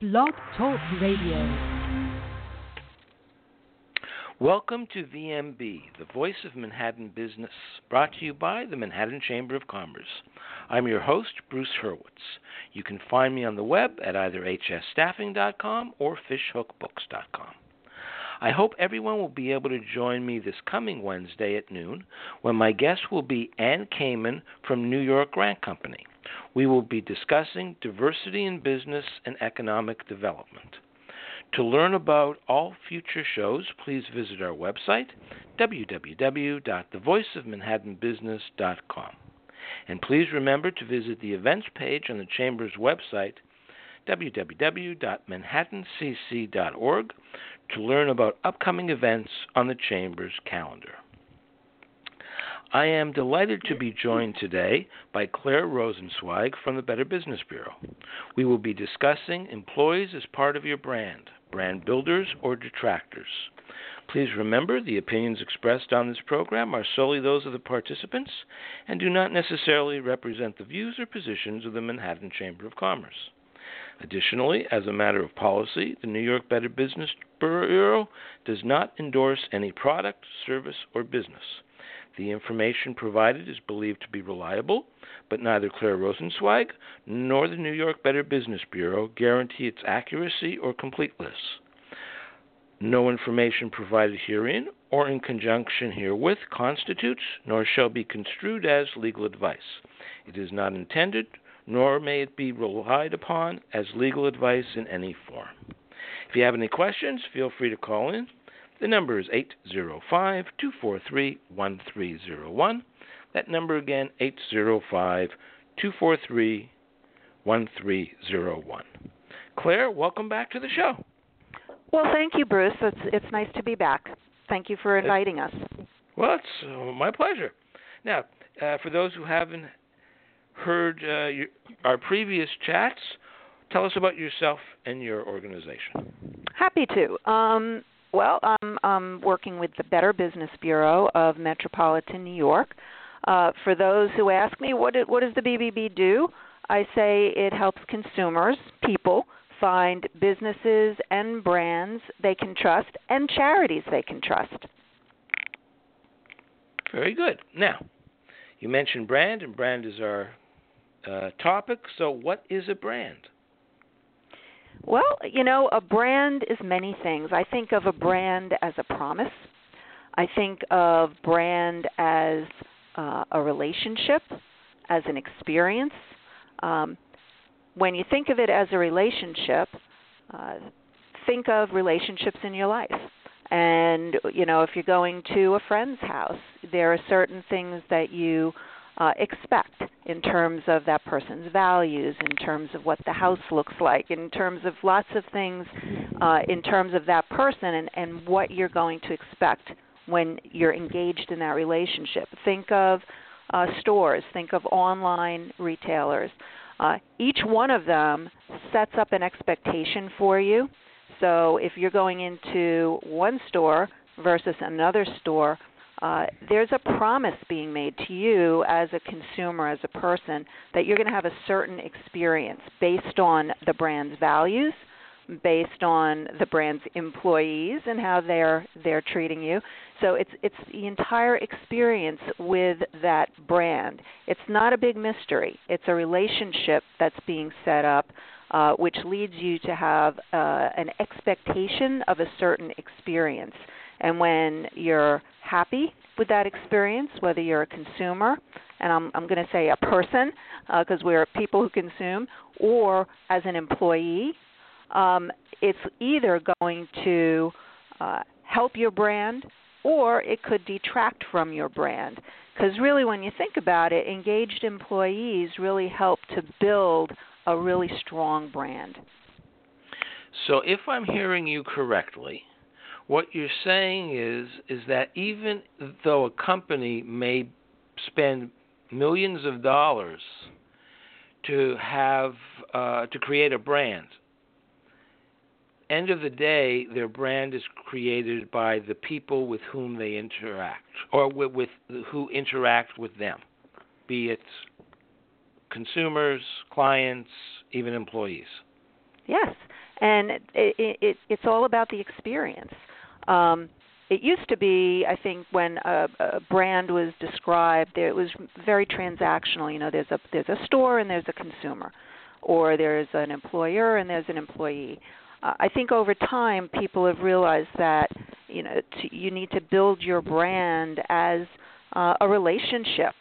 Blog Talk Radio. Welcome to VMB, the voice of Manhattan business, brought to you by the Manhattan Chamber of Commerce. I'm your host, Bruce Hurwitz. You can find me on the web at either hsstaffing.com or fishhookbooks.com. I hope everyone will be able to join me this coming Wednesday at noon when my guest will be Ann Kamen from New York Grant Company. We will be discussing diversity in business and economic development. To learn about all future shows, please visit our website, www.thevoiceofmanhattanbusiness.com. And please remember to visit the events page on the Chamber's website, www.manhattancc.org, to learn about upcoming events on the Chamber's calendar. I am delighted to be joined today by Claire Rosenzweig from the Better Business Bureau. We will be discussing employees as part of your brand, brand builders or detractors. Please remember the opinions expressed on this program are solely those of the participants and do not necessarily represent the views or positions of the Manhattan Chamber of Commerce. Additionally, as a matter of policy, the New York Better Business Bureau does not endorse any product, service, or business. The information provided is believed to be reliable, but neither Claire Rosenzweig nor the New York Better Business Bureau guarantee its accuracy or completeness. No information provided herein or in conjunction herewith constitutes nor shall be construed as legal advice. It is not intended, nor may it be relied upon as legal advice in any form. If you have any questions, feel free to call in the number is 805 243 1301. That number again, 805 243 1301. Claire, welcome back to the show. Well, thank you, Bruce. It's it's nice to be back. Thank you for inviting us. Well, it's uh, my pleasure. Now, uh, for those who haven't heard uh, your, our previous chats, tell us about yourself and your organization. Happy to. Um, well, I'm, I'm working with the Better Business Bureau of Metropolitan New York. Uh, for those who ask me, what, what does the BBB do? I say it helps consumers, people, find businesses and brands they can trust and charities they can trust. Very good. Now, you mentioned brand, and brand is our uh, topic. So, what is a brand? Well, you know, a brand is many things. I think of a brand as a promise. I think of brand as uh, a relationship, as an experience. Um, when you think of it as a relationship, uh, think of relationships in your life. And you know, if you're going to a friend's house, there are certain things that you uh, expect in terms of that person's values, in terms of what the house looks like, in terms of lots of things, uh, in terms of that person and, and what you're going to expect when you're engaged in that relationship. Think of uh, stores, think of online retailers. Uh, each one of them sets up an expectation for you. So if you're going into one store versus another store, uh, there's a promise being made to you as a consumer, as a person, that you're going to have a certain experience based on the brand's values, based on the brand's employees and how they're they're treating you. So it's it's the entire experience with that brand. It's not a big mystery. It's a relationship that's being set up, uh, which leads you to have uh, an expectation of a certain experience. And when you're happy with that experience, whether you're a consumer, and I'm, I'm going to say a person because uh, we're people who consume, or as an employee, um, it's either going to uh, help your brand or it could detract from your brand. Because really, when you think about it, engaged employees really help to build a really strong brand. So, if I'm hearing you correctly, what you're saying is is that even though a company may spend millions of dollars to have uh, to create a brand, end of the day, their brand is created by the people with whom they interact, or with, with who interact with them, be it consumers, clients, even employees. Yes, and it, it, it, it's all about the experience. Um, it used to be, I think, when a, a brand was described, it was very transactional. You know, there's a there's a store and there's a consumer, or there's an employer and there's an employee. Uh, I think over time, people have realized that you know to, you need to build your brand as uh, a relationship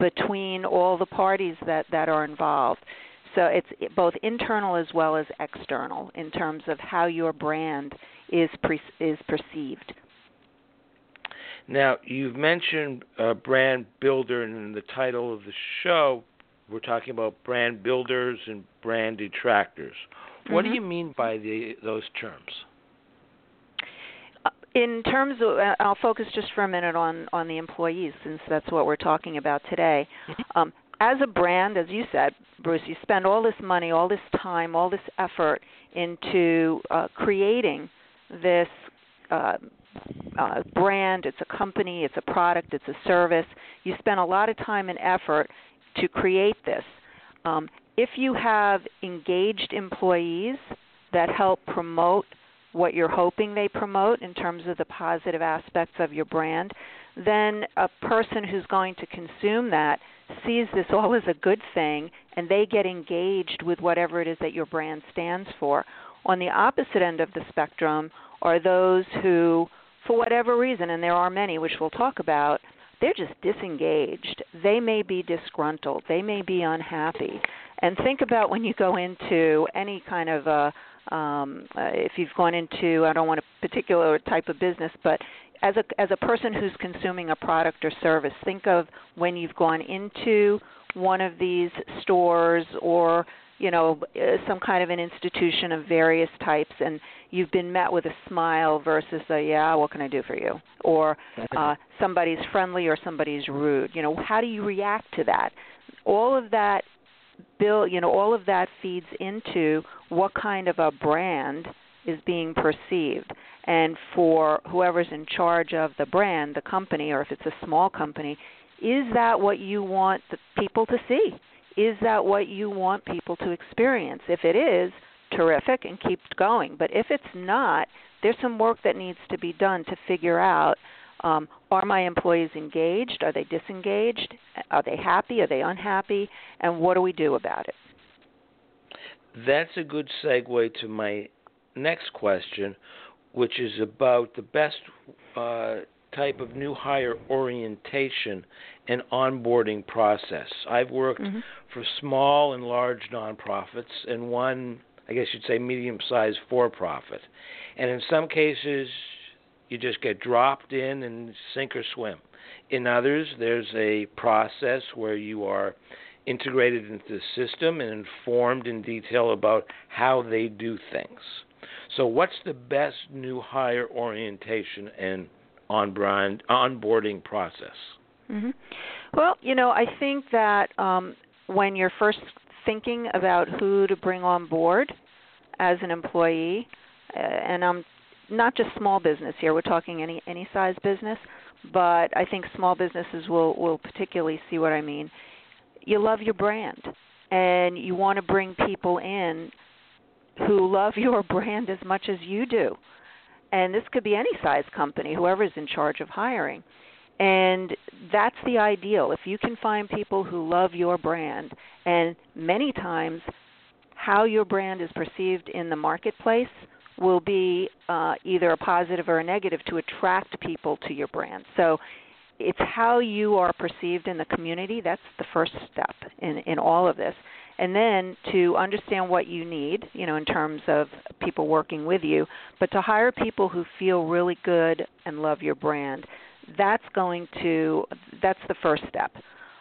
between all the parties that that are involved. So it's both internal as well as external in terms of how your brand is pre- is perceived. Now, you've mentioned uh, brand builder, and in the title of the show, we're talking about brand builders and brand detractors. What mm-hmm. do you mean by the, those terms? Uh, in terms of, uh, I'll focus just for a minute on on the employees, since that's what we're talking about today. Mm-hmm. Um, as a brand, as you said, Bruce, you spend all this money, all this time, all this effort into uh, creating this uh, uh, brand. It's a company, it's a product, it's a service. You spend a lot of time and effort to create this. Um, if you have engaged employees that help promote what you're hoping they promote in terms of the positive aspects of your brand, then a person who's going to consume that sees this all as a good thing and they get engaged with whatever it is that your brand stands for. On the opposite end of the spectrum are those who, for whatever reason, and there are many which we'll talk about, they're just disengaged. They may be disgruntled. They may be unhappy. And think about when you go into any kind of a um, uh, if you've gone into I don't want a particular type of business, but as a as a person who's consuming a product or service, think of when you've gone into one of these stores or you know uh, some kind of an institution of various types and you've been met with a smile versus a yeah what can i do for you? or uh somebody's friendly or somebody's rude. You know how do you react to that? All of that bill you know all of that feeds into what kind of a brand is being perceived. And for whoever's in charge of the brand the company or if it's a small company is that what you want the people to see is that what you want people to experience if it is terrific and keep going but if it's not there's some work that needs to be done to figure out um, are my employees engaged? Are they disengaged? Are they happy? Are they unhappy? And what do we do about it? That's a good segue to my next question, which is about the best uh, type of new hire orientation and onboarding process. I've worked mm-hmm. for small and large nonprofits and one, I guess you'd say, medium sized for profit. And in some cases, you just get dropped in and sink or swim. In others, there's a process where you are integrated into the system and informed in detail about how they do things. So, what's the best new hire orientation and on brand onboarding process? Mm-hmm. Well, you know, I think that um, when you're first thinking about who to bring on board as an employee, uh, and I'm not just small business here. We're talking any any size business, but I think small businesses will will particularly see what I mean. You love your brand, and you want to bring people in who love your brand as much as you do. And this could be any size company, whoever's in charge of hiring. And that's the ideal. If you can find people who love your brand, and many times how your brand is perceived in the marketplace will be uh, either a positive or a negative to attract people to your brand. So it's how you are perceived in the community. That's the first step in, in all of this. And then to understand what you need, you know, in terms of people working with you, but to hire people who feel really good and love your brand. That's going to that's the first step.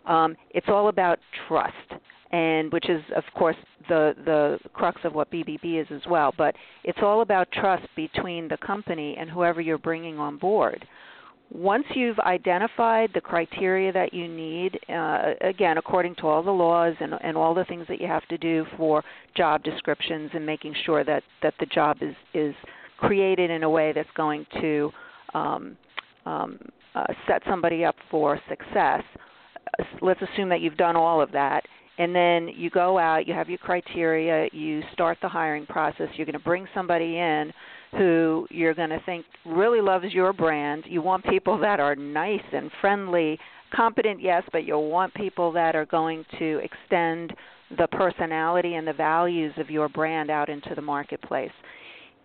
Um, it's all about trust and which is of course the the crux of what BBB is as well. But it's all about trust between the company and whoever you're bringing on board. Once you've identified the criteria that you need, uh, again, according to all the laws and, and all the things that you have to do for job descriptions and making sure that, that the job is, is created in a way that's going to um, um, uh, set somebody up for success, let's assume that you've done all of that and then you go out, you have your criteria, you start the hiring process. You're going to bring somebody in who you're going to think really loves your brand. You want people that are nice and friendly, competent, yes, but you'll want people that are going to extend the personality and the values of your brand out into the marketplace.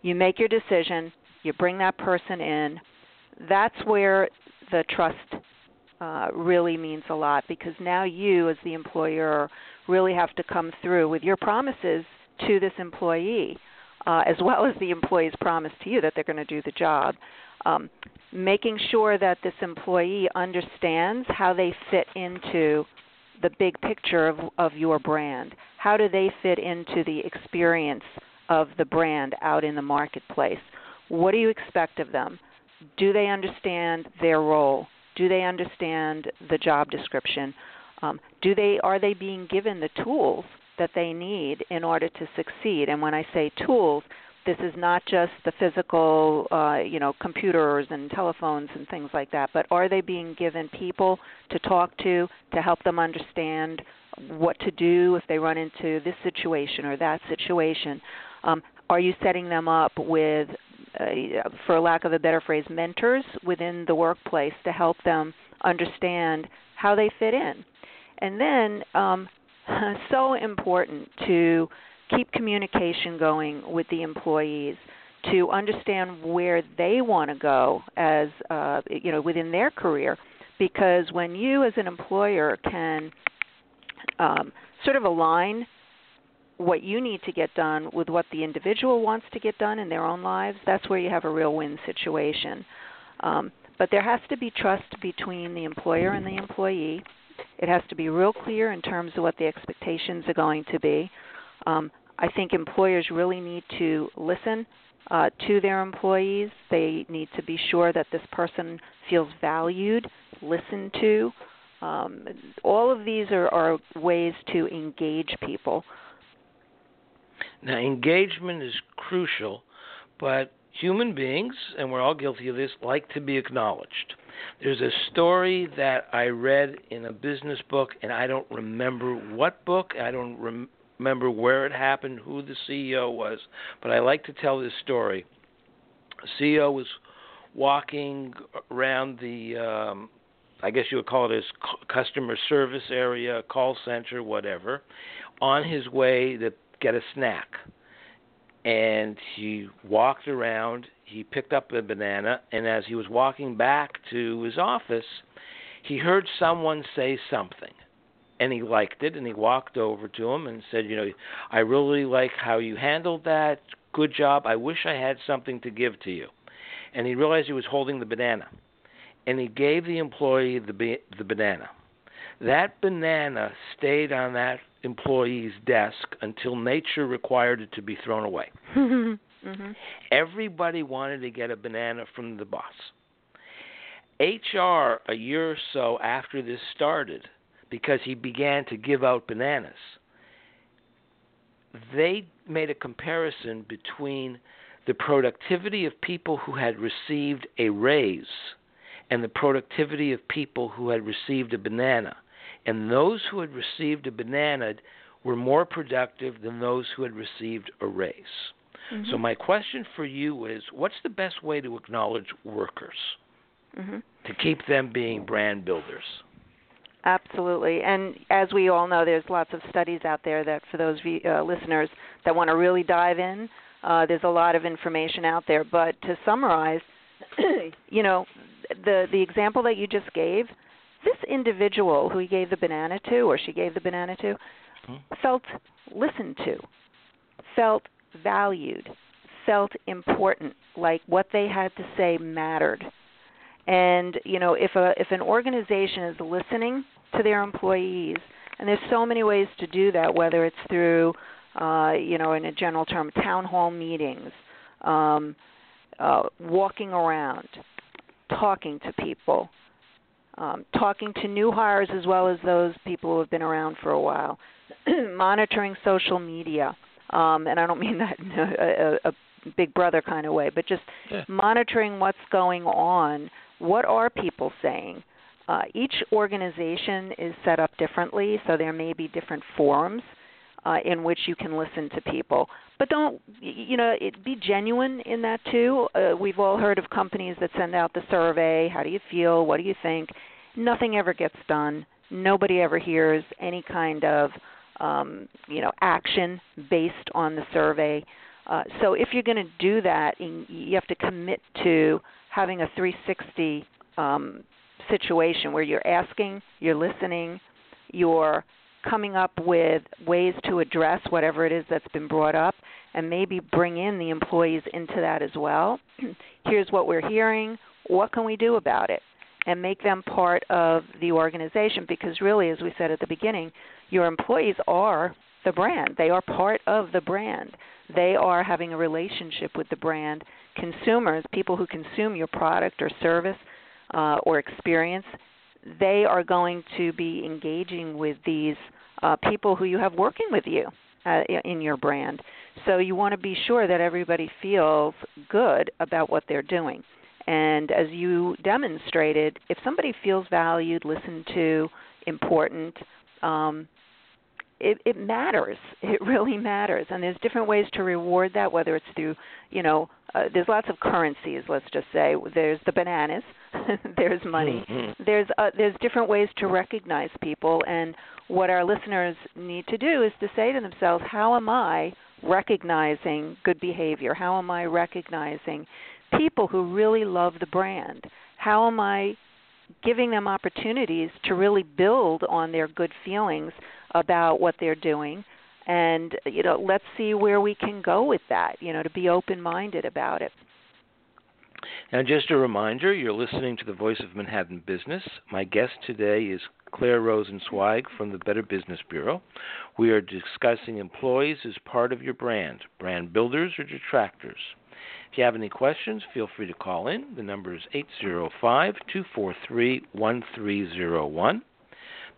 You make your decision, you bring that person in. That's where the trust uh, really means a lot because now you, as the employer, really have to come through with your promises to this employee, uh, as well as the employee's promise to you that they're going to do the job. Um, making sure that this employee understands how they fit into the big picture of, of your brand. How do they fit into the experience of the brand out in the marketplace? What do you expect of them? Do they understand their role? Do they understand the job description? Um, do they are they being given the tools that they need in order to succeed? And when I say tools, this is not just the physical, uh, you know, computers and telephones and things like that, but are they being given people to talk to to help them understand what to do if they run into this situation or that situation? Um, are you setting them up with uh, for lack of a better phrase, mentors within the workplace to help them understand how they fit in. And then, um, so important to keep communication going with the employees to understand where they want to go as uh, you know within their career because when you as an employer can um, sort of align what you need to get done with what the individual wants to get done in their own lives, that's where you have a real win situation. Um, but there has to be trust between the employer and the employee. It has to be real clear in terms of what the expectations are going to be. Um, I think employers really need to listen uh, to their employees. They need to be sure that this person feels valued, listened to. Um, all of these are, are ways to engage people. Now, engagement is crucial, but human beings, and we're all guilty of this, like to be acknowledged. There's a story that I read in a business book, and I don't remember what book, I don't rem- remember where it happened, who the CEO was, but I like to tell this story. The CEO was walking around the, um, I guess you would call it his customer service area, call center, whatever, on his way to get a snack. And he walked around, he picked up a banana, and as he was walking back to his office, he heard someone say something. And he liked it, and he walked over to him and said, You know, I really like how you handled that. Good job. I wish I had something to give to you. And he realized he was holding the banana. And he gave the employee the, the banana. That banana stayed on that employee's desk until nature required it to be thrown away. mm-hmm. Everybody wanted to get a banana from the boss. HR, a year or so after this started, because he began to give out bananas, they made a comparison between the productivity of people who had received a raise and the productivity of people who had received a banana and those who had received a banana were more productive than those who had received a raise. Mm-hmm. So my question for you is what's the best way to acknowledge workers mm-hmm. to keep them being brand builders? Absolutely. And as we all know, there's lots of studies out there that for those uh, listeners that want to really dive in, uh, there's a lot of information out there. But to summarize, you know, the the example that you just gave, this individual who he gave the banana to, or she gave the banana to, hmm. felt listened to, felt valued, felt important, like what they had to say mattered. And you know, if a if an organization is listening to their employees, and there's so many ways to do that, whether it's through, uh, you know, in a general term, town hall meetings, um, uh, walking around, talking to people, um, talking to new hires as well as those people who have been around for a while, monitoring social media, um, and I don't mean that in a, a, a big brother kind of way, but just yeah. monitoring what's going on. What are people saying? uh, each organization is set up differently, so there may be different forums uh, in which you can listen to people. But don't, you know, it, be genuine in that too. Uh, we've all heard of companies that send out the survey. How do you feel? What do you think? Nothing ever gets done. Nobody ever hears any kind of, um, you know, action based on the survey. Uh, so if you're going to do that, you have to commit to having a 360 um, situation where you're asking, you're listening, you're coming up with ways to address whatever it is that's been brought up and maybe bring in the employees into that as well. Here's what we're hearing. What can we do about it? And make them part of the organization because, really, as we said at the beginning, your employees are the brand. They are part of the brand. They are having a relationship with the brand. Consumers, people who consume your product or service uh, or experience, they are going to be engaging with these uh, people who you have working with you uh, in your brand. So you want to be sure that everybody feels good about what they're doing. And as you demonstrated, if somebody feels valued, listened to, important, um, it, it matters. It really matters, and there's different ways to reward that. Whether it's through, you know, uh, there's lots of currencies. Let's just say there's the bananas, there's money. Mm-hmm. There's uh, there's different ways to recognize people, and what our listeners need to do is to say to themselves, how am I recognizing good behavior? How am I recognizing people who really love the brand? How am I giving them opportunities to really build on their good feelings about what they're doing? And you know, let's see where we can go with that. You know, to be open-minded about it. Now, just a reminder, you're listening to the Voice of Manhattan Business. My guest today is Claire Rosenzweig from the Better Business Bureau. We are discussing employees as part of your brand, brand builders or detractors. If you have any questions, feel free to call in. The number is 805 243 1301.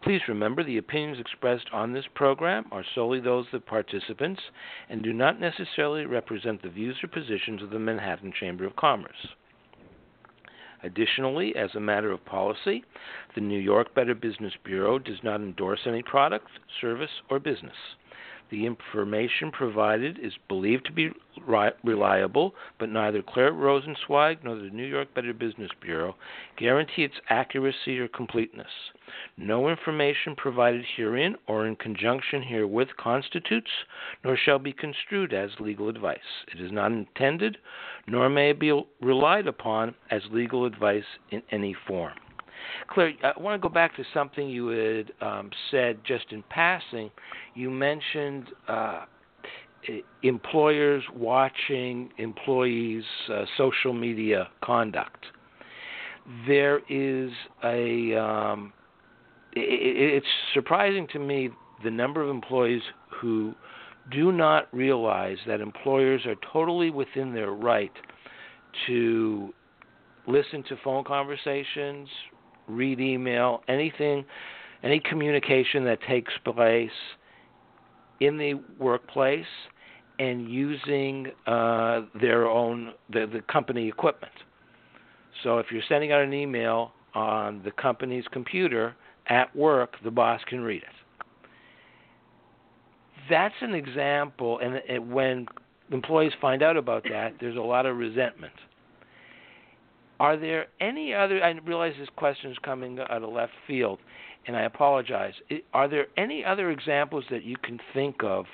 Please remember the opinions expressed on this program are solely those of the participants and do not necessarily represent the views or positions of the Manhattan Chamber of Commerce. Additionally, as a matter of policy, the New York Better Business Bureau does not endorse any product, service, or business. The information provided is believed to be reliable, but neither Claire Rosenzweig nor the New York Better Business Bureau guarantee its accuracy or completeness. No information provided herein or in conjunction herewith constitutes nor shall be construed as legal advice. It is not intended nor may it be relied upon as legal advice in any form. Claire, I want to go back to something you had um, said just in passing. You mentioned uh, employers watching employees' uh, social media conduct. There is a. Um, it, it's surprising to me the number of employees who do not realize that employers are totally within their right to listen to phone conversations, read email, anything, any communication that takes place in the workplace and using uh, their own the, the company equipment. So if you're sending out an email on the company's computer at work, the boss can read it. That's an example, and, and when employees find out about that, there's a lot of resentment. Are there any other? I realize this question is coming out of left field, and I apologize. Are there any other examples that you can think of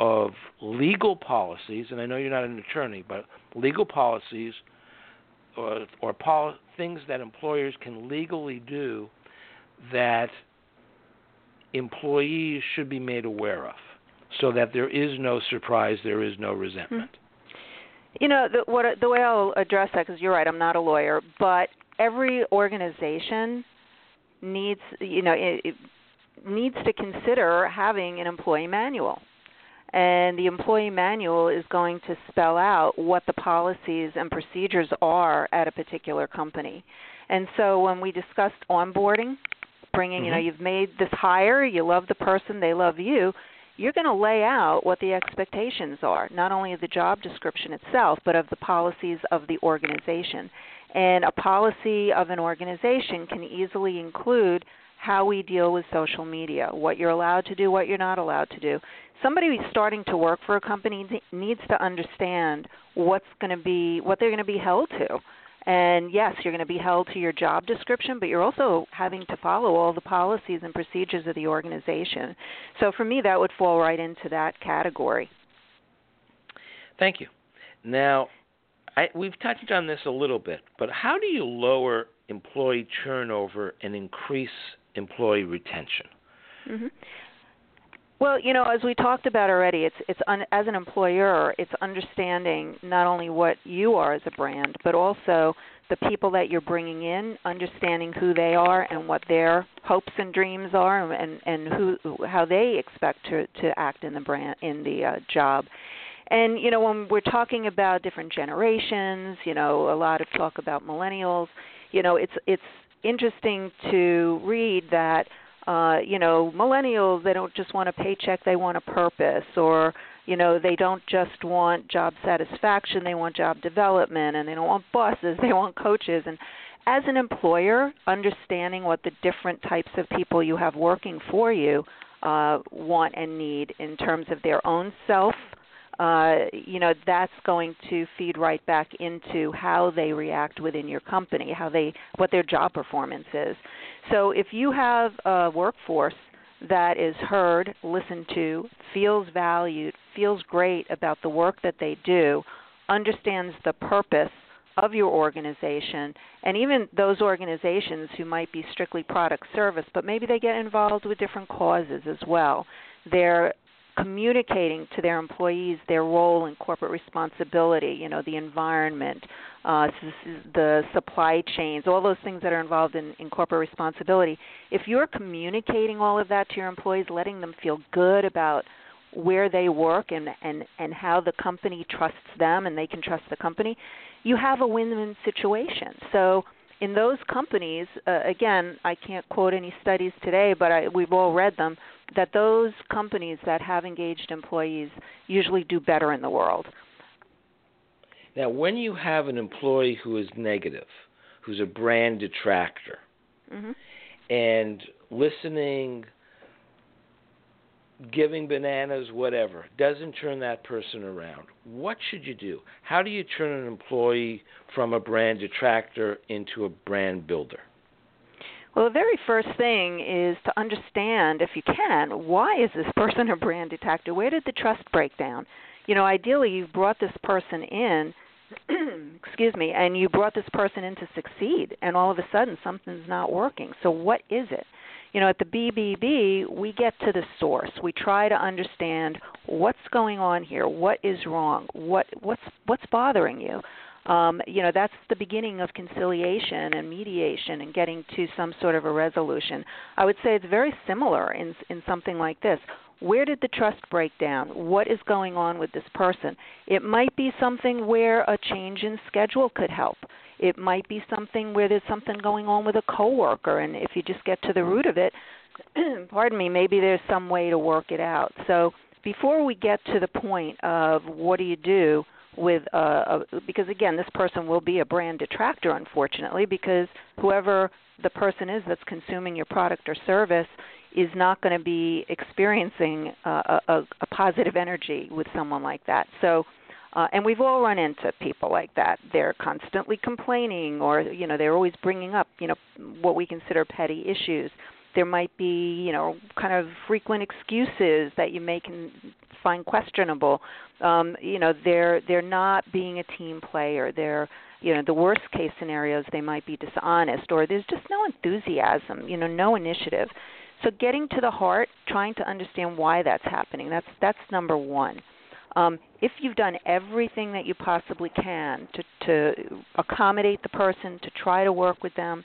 of legal policies? And I know you're not an attorney, but legal policies or, or pol- things that employers can legally do that employees should be made aware of, so that there is no surprise, there is no resentment. Mm-hmm. You know, the, what the way I'll address that, because you're right, I'm not a lawyer, but every organization needs, you know, it, it needs to consider having an employee manual. And the employee manual is going to spell out what the policies and procedures are at a particular company. And so when we discussed onboarding, bringing, mm-hmm. you know, mm-hmm. you've made this hire, you love the person, they love you, you're going to lay out what the expectations are, not only of the job description itself, but of the policies of the organization. And a policy of an organization can easily include how we deal with social media, what you're allowed to do, what you're not allowed to do. Somebody who's starting to work for a company needs to understand what's going to be what they're going to be held to. And yes, you're going to be held to your job description, but you're also having to follow all the policies and procedures of the organization. So for me, that would fall right into that category. Thank you. Now, I, we've touched on this a little bit, but how do you lower employee turnover and increase employee retention? Mm-hmm. Well, you know, as we talked about already, it's it's un, as an employer, it's understanding not only what you are as a brand, but also the people that you're bringing in, understanding who they are and what their hopes and dreams are, and and who how they expect to to act in the brand in the uh, job. And you know, when we're talking about different generations, you know, a lot of talk about millennials. You know, it's it's interesting to read that uh, you know, millennials they don't just want a paycheck, they want a purpose or you know, they don't just want job satisfaction, they want job development and they don't want bosses, they want coaches and as an employer, understanding what the different types of people you have working for you uh, want and need in terms of their own self uh, you know that's going to feed right back into how they react within your company, how they what their job performance is. So if you have a workforce that is heard, listened to, feels valued, feels great about the work that they do, understands the purpose of your organization, and even those organizations who might be strictly product service, but maybe they get involved with different causes as well. They're communicating to their employees their role in corporate responsibility, you know, the environment, uh, the supply chains, all those things that are involved in, in corporate responsibility. If you're communicating all of that to your employees, letting them feel good about where they work and, and, and how the company trusts them and they can trust the company, you have a win-win situation. So in those companies, uh, again, I can't quote any studies today, but I, we've all read them, that those companies that have engaged employees usually do better in the world. Now, when you have an employee who is negative, who's a brand detractor, mm-hmm. and listening – giving bananas, whatever, doesn't turn that person around. What should you do? How do you turn an employee from a brand detractor into a brand builder? Well, the very first thing is to understand, if you can, why is this person a brand detractor? Where did the trust break down? You know, ideally, you've brought this person in, excuse me, and you brought this person in to succeed, and all of a sudden something's not working. So, what is it? You know, at the BBB, we get to the source. We try to understand what's going on here, what is wrong, what what's what's bothering you. Um, you know, that's the beginning of conciliation and mediation and getting to some sort of a resolution. I would say it's very similar in in something like this. Where did the trust break down? What is going on with this person? It might be something where a change in schedule could help it might be something where there's something going on with a coworker, and if you just get to the root of it, pardon me, maybe there's some way to work it out. So before we get to the point of what do you do with uh, a, because again, this person will be a brand detractor, unfortunately, because whoever the person is that's consuming your product or service is not going to be experiencing uh, a, a positive energy with someone like that. So uh, and we've all run into people like that. They're constantly complaining, or you know, they're always bringing up, you know, what we consider petty issues. There might be, you know, kind of frequent excuses that you may can find questionable. Um, you know, they're they're not being a team player. They're you know the worst case scenarios they might be dishonest or there's just no enthusiasm you know no initiative so getting to the heart trying to understand why that's happening that's that's number one um, if you've done everything that you possibly can to, to accommodate the person, to try to work with them,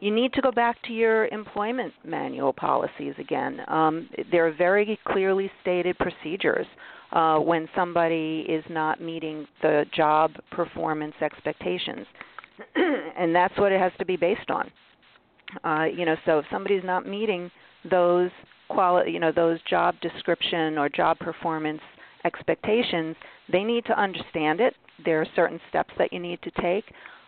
you need to go back to your employment manual policies again. Um, there are very clearly stated procedures uh, when somebody is not meeting the job performance expectations, and that's what it has to be based on. Uh, you know, so if somebody's not meeting those quality, you know, those job description or job performance expectations, they need to understand it. There are certain steps that you need to take.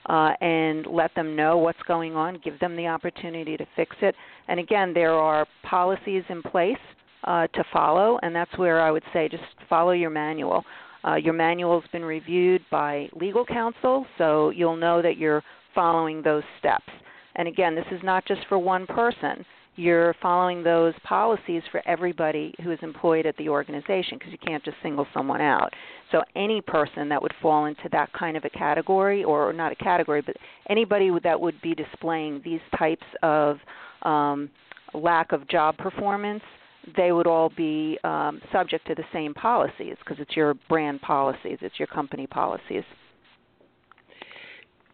uh, and let them know what's going on, give them the opportunity to fix it. And again, there are policies in place uh, to follow, and that's where I would say just follow your manual. Uh, your manual has been reviewed by legal counsel, so you'll know that you're following those steps. And again, this is not just for one person. You're following those policies for everybody who is employed at the organization because you can't just single someone out. So any person that would fall into that kind of a category, or not a category, but anybody that would be displaying these types of um, lack of job performance, they would all be um, subject to the same policies because it's your brand policies, it's your company policies.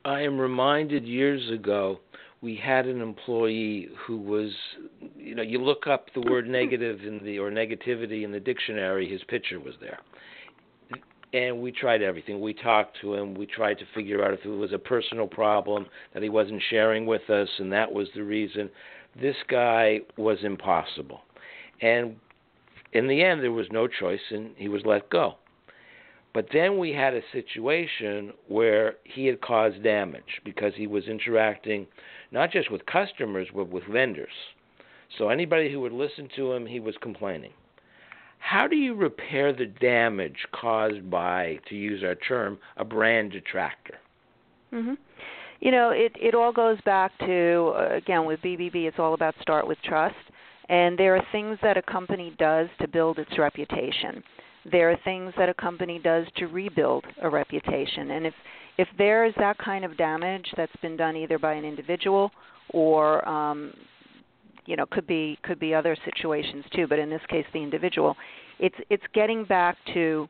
I am reminded years ago we had an employee who was you know you look up the word negative in the or negativity in the dictionary his picture was there. And we tried everything. We talked to him. We tried to figure out if it was a personal problem that he wasn't sharing with us and that was the reason. This guy was impossible. And in the end there was no choice and he was let go but then we had a situation where he had caused damage because he was interacting not just with customers, but with vendors. So anybody who would listen to him, he was complaining. How do you repair the damage caused by, to use our term, a brand detractor? Mhm. You know, it it all goes back to uh, again with BBB. It's all about start with trust, and there are things that a company does to build its reputation. There are things that a company does to rebuild a reputation, and if if there is that kind of damage that's been done either by an individual or um, you know could be could be other situations too but in this case the individual it's it's getting back to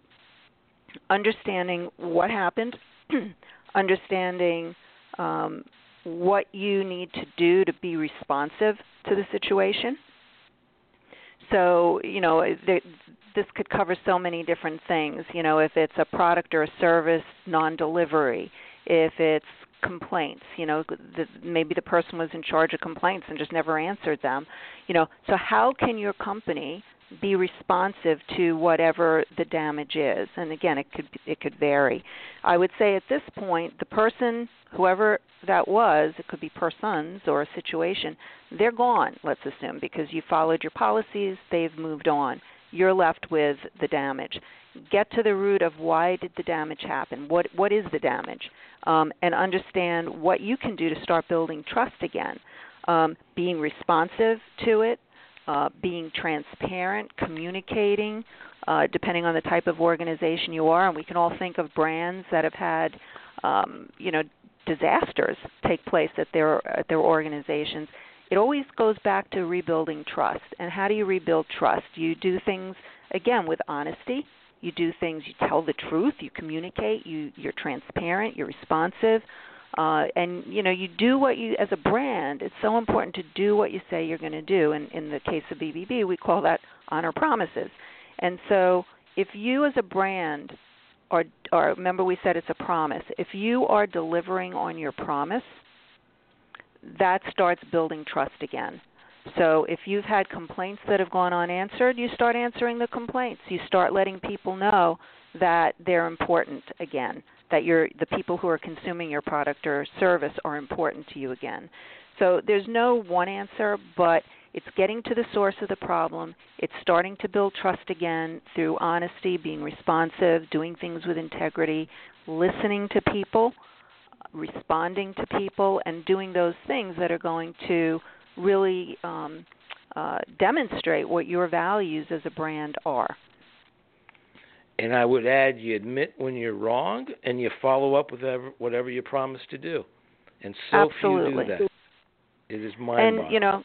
understanding what happened understanding um, what you need to do to be responsive to the situation. So you know this could cover so many different things. You know, if it's a product or a service non-delivery, if it's complaints, you know, the, maybe the person was in charge of complaints and just never answered them. You know, so how can your company be responsive to whatever the damage is? And again, it could it could vary. I would say at this point, the person, whoever that was, it could be persons or a situation, they're gone. Let's assume because you followed your policies, they've moved on you're left with the damage. Get to the root of why did the damage happen? What what is the damage? Um, and understand what you can do to start building trust again. Um, being responsive to it, uh, being transparent, communicating, uh, depending on the type of organization you are. And we can all think of brands that have had, um, you know, disasters take place at their at their organizations it always goes back to rebuilding trust. And how do you rebuild trust? You do things again with honesty. You do things. You tell the truth. You communicate. You you're transparent. You're responsive. Uh, and you know you do what you as a brand. It's so important to do what you say you're going to do. And in the case of BBB, we call that honor promises. And so if you as a brand or remember we said it's a promise. If you are delivering on your promise, that starts building trust again. So if you've had complaints that have gone unanswered, you start answering the complaints. You start letting people know that they're important again, that you're, the people who are consuming your product or service are important to you again. So there's no one answer, but it's getting to the source of the problem. It's starting to build trust again through honesty, being responsive, doing things with integrity, listening to people responding to people and doing those things that are going to really um, uh, demonstrate what your values as a brand are. And I would add, you admit when you're wrong, and you follow up with whatever, whatever you promised to do. And so Absolutely. few do that. It is mind And you know,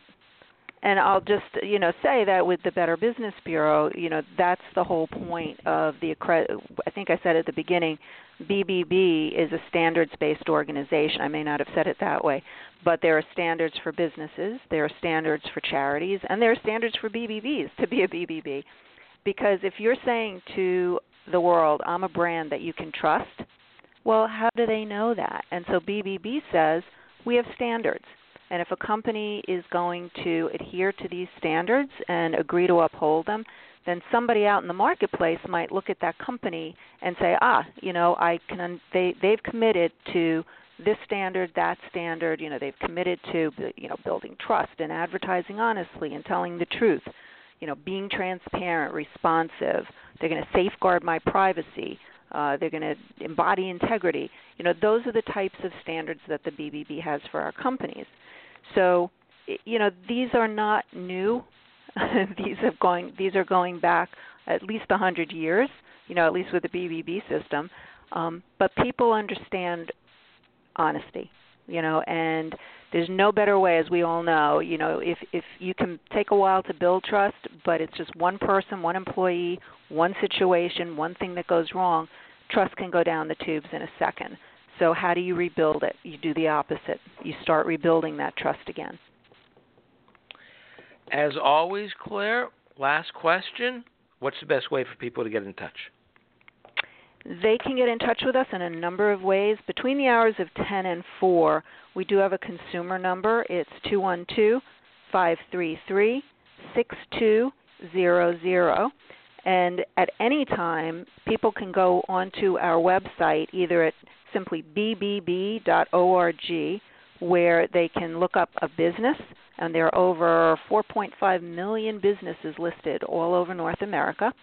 and I'll just you know say that with the Better Business Bureau, you know that's the whole point of the accredit. I think I said at the beginning, BBB is a standards-based organization. I may not have said it that way, but there are standards for businesses, there are standards for charities, and there are standards for BBBs to be a BBB. Because if you're saying to the world, I'm a brand that you can trust, well, how do they know that? And so BBB says we have standards. And if a company is going to adhere to these standards and agree to uphold them, then somebody out in the marketplace might look at that company and say, ah, you know, I can they they've committed to this standard, that standard. You know, they've committed to you know building trust and advertising honestly and telling the truth. You know, being transparent, responsive. They're going to safeguard my privacy. Uh, they're going to embody integrity. You know, those are the types of standards that the BBB has for our companies. So, you know, these are not new. these have going these are going back at least a hundred years. You know, at least with the BBB system. Um, but people understand honesty. You know, and there's no better way, as we all know. You know, if if you can take a while to build trust, but it's just one person, one employee, one situation, one thing that goes wrong, trust can go down the tubes in a second. So how do you rebuild it? You do the opposite. You start rebuilding that trust again. As always, Claire, last question. What's the best way for people to get in touch? They can get in touch with us in a number of ways. Between the hours of 10 and 4, we do have a consumer number. It's 212 533 6200. And at any time, people can go onto our website either at simply bbb.org, where they can look up a business, and there are over 4.5 million businesses listed all over North America,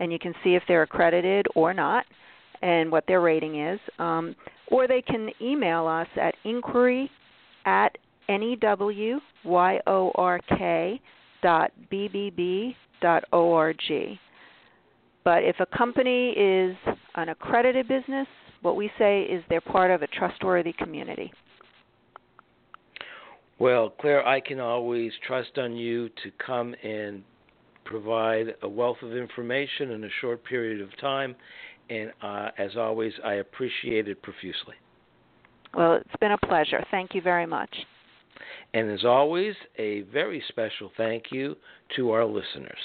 and you can see if they're accredited or not and what their rating is. Um, or they can email us at inquiry at newyork dot bbb dot org. But if a company is an accredited business, what we say is they're part of a trustworthy community. Well, Claire, I can always trust on you to come and provide a wealth of information in a short period of time and uh, as always, I appreciate it profusely. Well, it's been a pleasure. Thank you very much. And as always, a very special thank you to our listeners.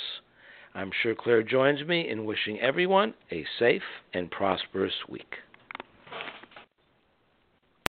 I'm sure Claire joins me in wishing everyone a safe and prosperous week.